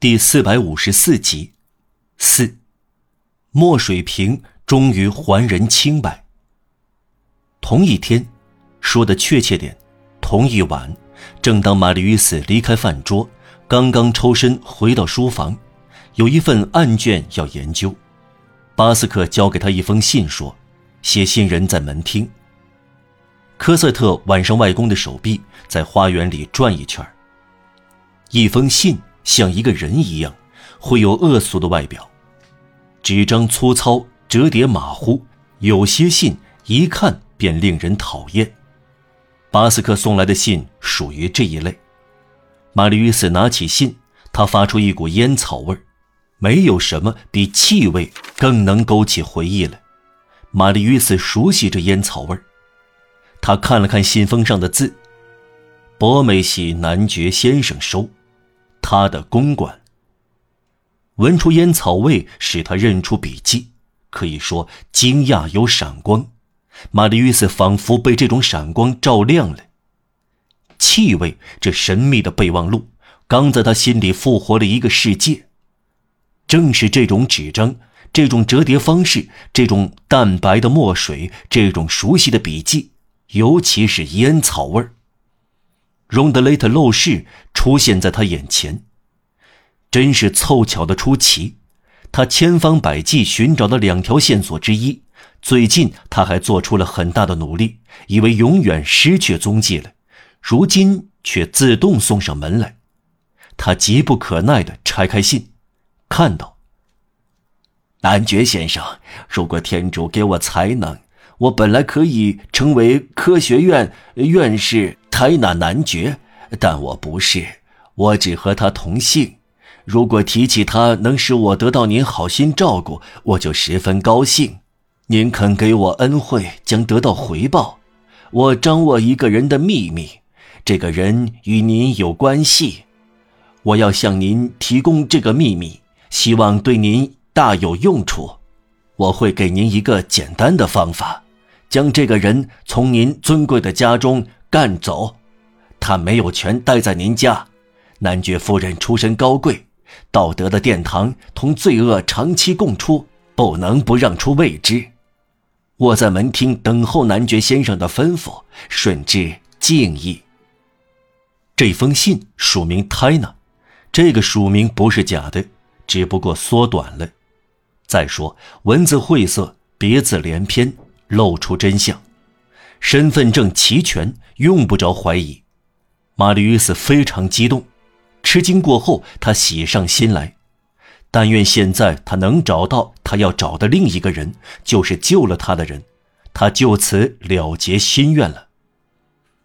第四百五十四集，四，墨水瓶终于还人清白。同一天，说的确切点，同一晚，正当玛丽与斯离开饭桌，刚刚抽身回到书房，有一份案卷要研究。巴斯克交给他一封信，说：“写信人在门厅。”科赛特挽上外公的手臂，在花园里转一圈。一封信。像一个人一样，会有恶俗的外表，纸张粗糙，折叠马虎，有些信一看便令人讨厌。巴斯克送来的信属于这一类。玛丽·与斯拿起信，他发出一股烟草味儿，没有什么比气味更能勾起回忆了。玛丽·与斯熟悉这烟草味儿，他看了看信封上的字：“博美喜男爵先生收。”他的公馆。闻出烟草味，使他认出笔迹，可以说惊讶有闪光。玛丽·约斯仿佛被这种闪光照亮了。气味，这神秘的备忘录，刚在他心里复活了一个世界。正是这种纸张，这种折叠方式，这种淡白的墨水，这种熟悉的笔迹，尤其是烟草味儿。荣德雷特陋室出现在他眼前，真是凑巧的出奇。他千方百计寻找的两条线索之一，最近他还做出了很大的努力，以为永远失去踪迹了，如今却自动送上门来。他急不可耐地拆开信，看到：“男爵先生，如果天主给我才能，我本来可以成为科学院院士。”泰纳男爵，但我不是，我只和他同姓。如果提起他能使我得到您好心照顾，我就十分高兴。您肯给我恩惠，将得到回报。我掌握一个人的秘密，这个人与您有关系。我要向您提供这个秘密，希望对您大有用处。我会给您一个简单的方法，将这个人从您尊贵的家中。干走，他没有权待在您家。男爵夫人出身高贵，道德的殿堂同罪恶长期共处，不能不让出位置。我在门厅等候男爵先生的吩咐，顺之敬意。这封信署名泰纳，这个署名不是假的，只不过缩短了。再说文字晦涩，别字连篇，露出真相。身份证齐全，用不着怀疑。玛丽·约斯非常激动，吃惊过后，他喜上心来。但愿现在他能找到他要找的另一个人，就是救了他的人，他就此了结心愿了。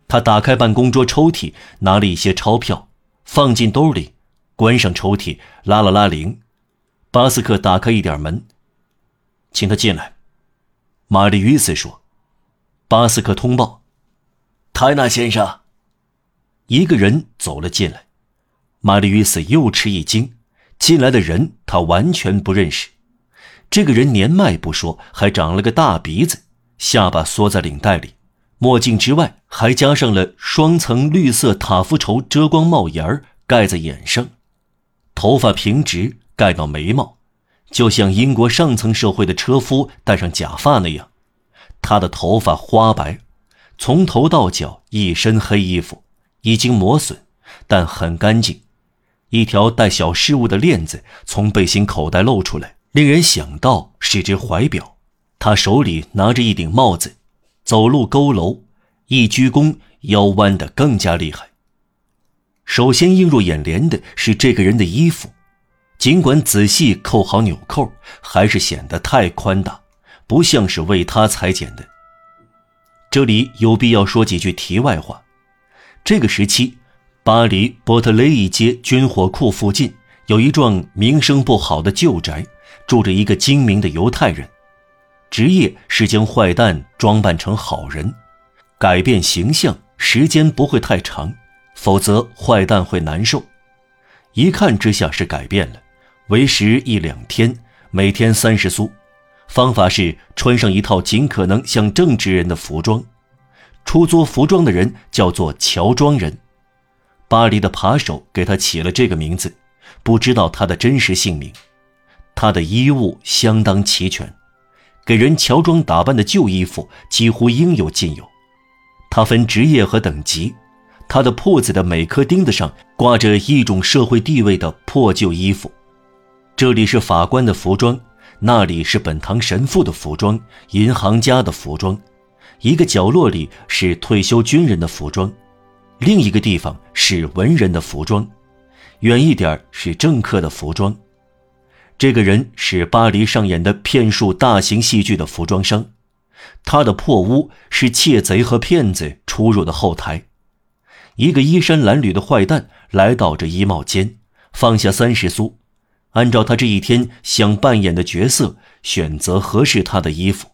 他打开办公桌抽屉，拿了一些钞票，放进兜里，关上抽屉，拉了拉铃。巴斯克打开一点门，请他进来。玛丽·约斯说。巴斯克通报：“泰纳先生。”一个人走了进来。玛丽·约斯又吃一惊，进来的人他完全不认识。这个人年迈不说，还长了个大鼻子，下巴缩在领带里，墨镜之外还加上了双层绿色塔夫绸遮光帽檐儿，盖在眼上，头发平直盖到眉毛，就像英国上层社会的车夫戴上假发那样。他的头发花白，从头到脚一身黑衣服，已经磨损，但很干净。一条带小饰物的链子从背心口袋露出来，令人想到是只怀表。他手里拿着一顶帽子，走路佝偻，一鞠躬腰弯得更加厉害。首先映入眼帘的是这个人的衣服，尽管仔细扣好纽扣，还是显得太宽大。不像是为他裁剪的。这里有必要说几句题外话。这个时期，巴黎波特雷伊街军火库附近有一幢名声不好的旧宅，住着一个精明的犹太人，职业是将坏蛋装扮成好人，改变形象时间不会太长，否则坏蛋会难受。一看之下是改变了，为时一两天，每天三十苏。方法是穿上一套尽可能像正直人的服装，出租服装的人叫做乔装人。巴黎的扒手给他起了这个名字，不知道他的真实姓名。他的衣物相当齐全，给人乔装打扮的旧衣服几乎应有尽有。他分职业和等级，他的铺子的每颗钉子上挂着一种社会地位的破旧衣服。这里是法官的服装，那里是本堂神父的服装，银行家的服装。一个角落里是退休军人的服装，另一个地方是文人的服装，远一点是政客的服装。这个人是巴黎上演的骗术大型戏剧的服装商，他的破屋是窃贼和骗子出入的后台。一个衣衫褴褛的坏蛋来到这衣帽间，放下三十苏，按照他这一天想扮演的角色选择合适他的衣服。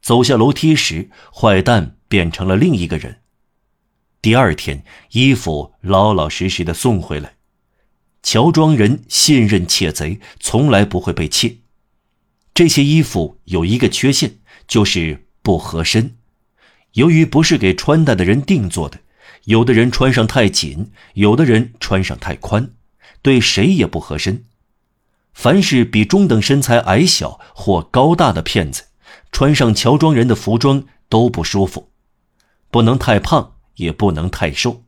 走下楼梯时，坏蛋变成了另一个人。第二天，衣服老老实实的送回来。乔装人信任窃贼，从来不会被窃。这些衣服有一个缺陷，就是不合身。由于不是给穿戴的人定做的，有的人穿上太紧，有的人穿上太宽，对谁也不合身。凡是比中等身材矮小或高大的骗子。穿上乔装人的服装都不舒服，不能太胖，也不能太瘦。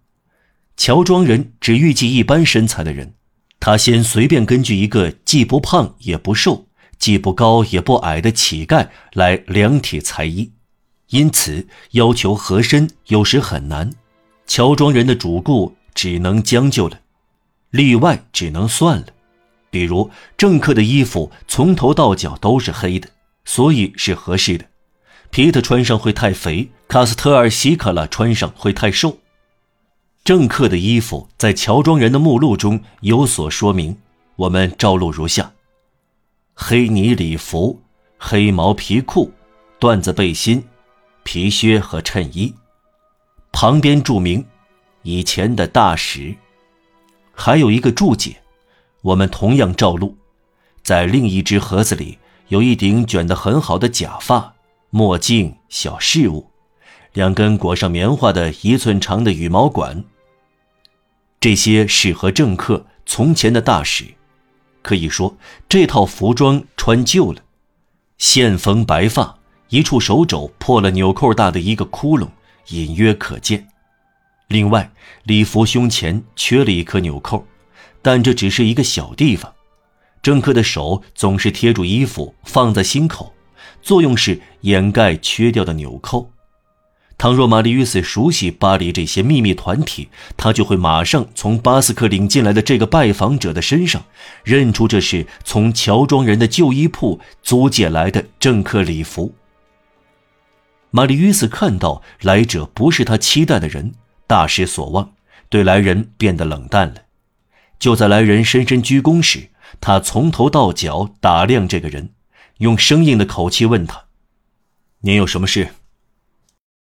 乔装人只预计一般身材的人，他先随便根据一个既不胖也不瘦、既不高也不矮的乞丐来量体裁衣，因此要求合身有时很难。乔装人的主顾只能将就了，例外只能算了。比如政客的衣服从头到脚都是黑的。所以是合适的，皮特穿上会太肥，卡斯特尔西卡拉穿上会太瘦。政客的衣服在乔装人的目录中有所说明，我们照录如下：黑呢礼服、黑毛皮裤、缎子背心、皮靴和衬衣。旁边注明以前的大使，还有一个注解，我们同样照录，在另一只盒子里。有一顶卷得很好的假发、墨镜、小饰物，两根裹上棉花的一寸长的羽毛管。这些适合政客、从前的大使。可以说，这套服装穿旧了。现缝白发，一处手肘破了纽扣大的一个窟窿，隐约可见。另外，礼服胸前缺了一颗纽扣，但这只是一个小地方。政客的手总是贴住衣服，放在心口，作用是掩盖缺掉的纽扣。倘若玛丽·约斯熟悉巴黎这些秘密团体，他就会马上从巴斯克领进来的这个拜访者的身上，认出这是从乔装人的旧衣铺租借来的政客礼服。玛丽·约斯看到来者不是他期待的人，大失所望，对来人变得冷淡了。就在来人深深鞠躬时，他从头到脚打量这个人，用生硬的口气问他：“您有什么事？”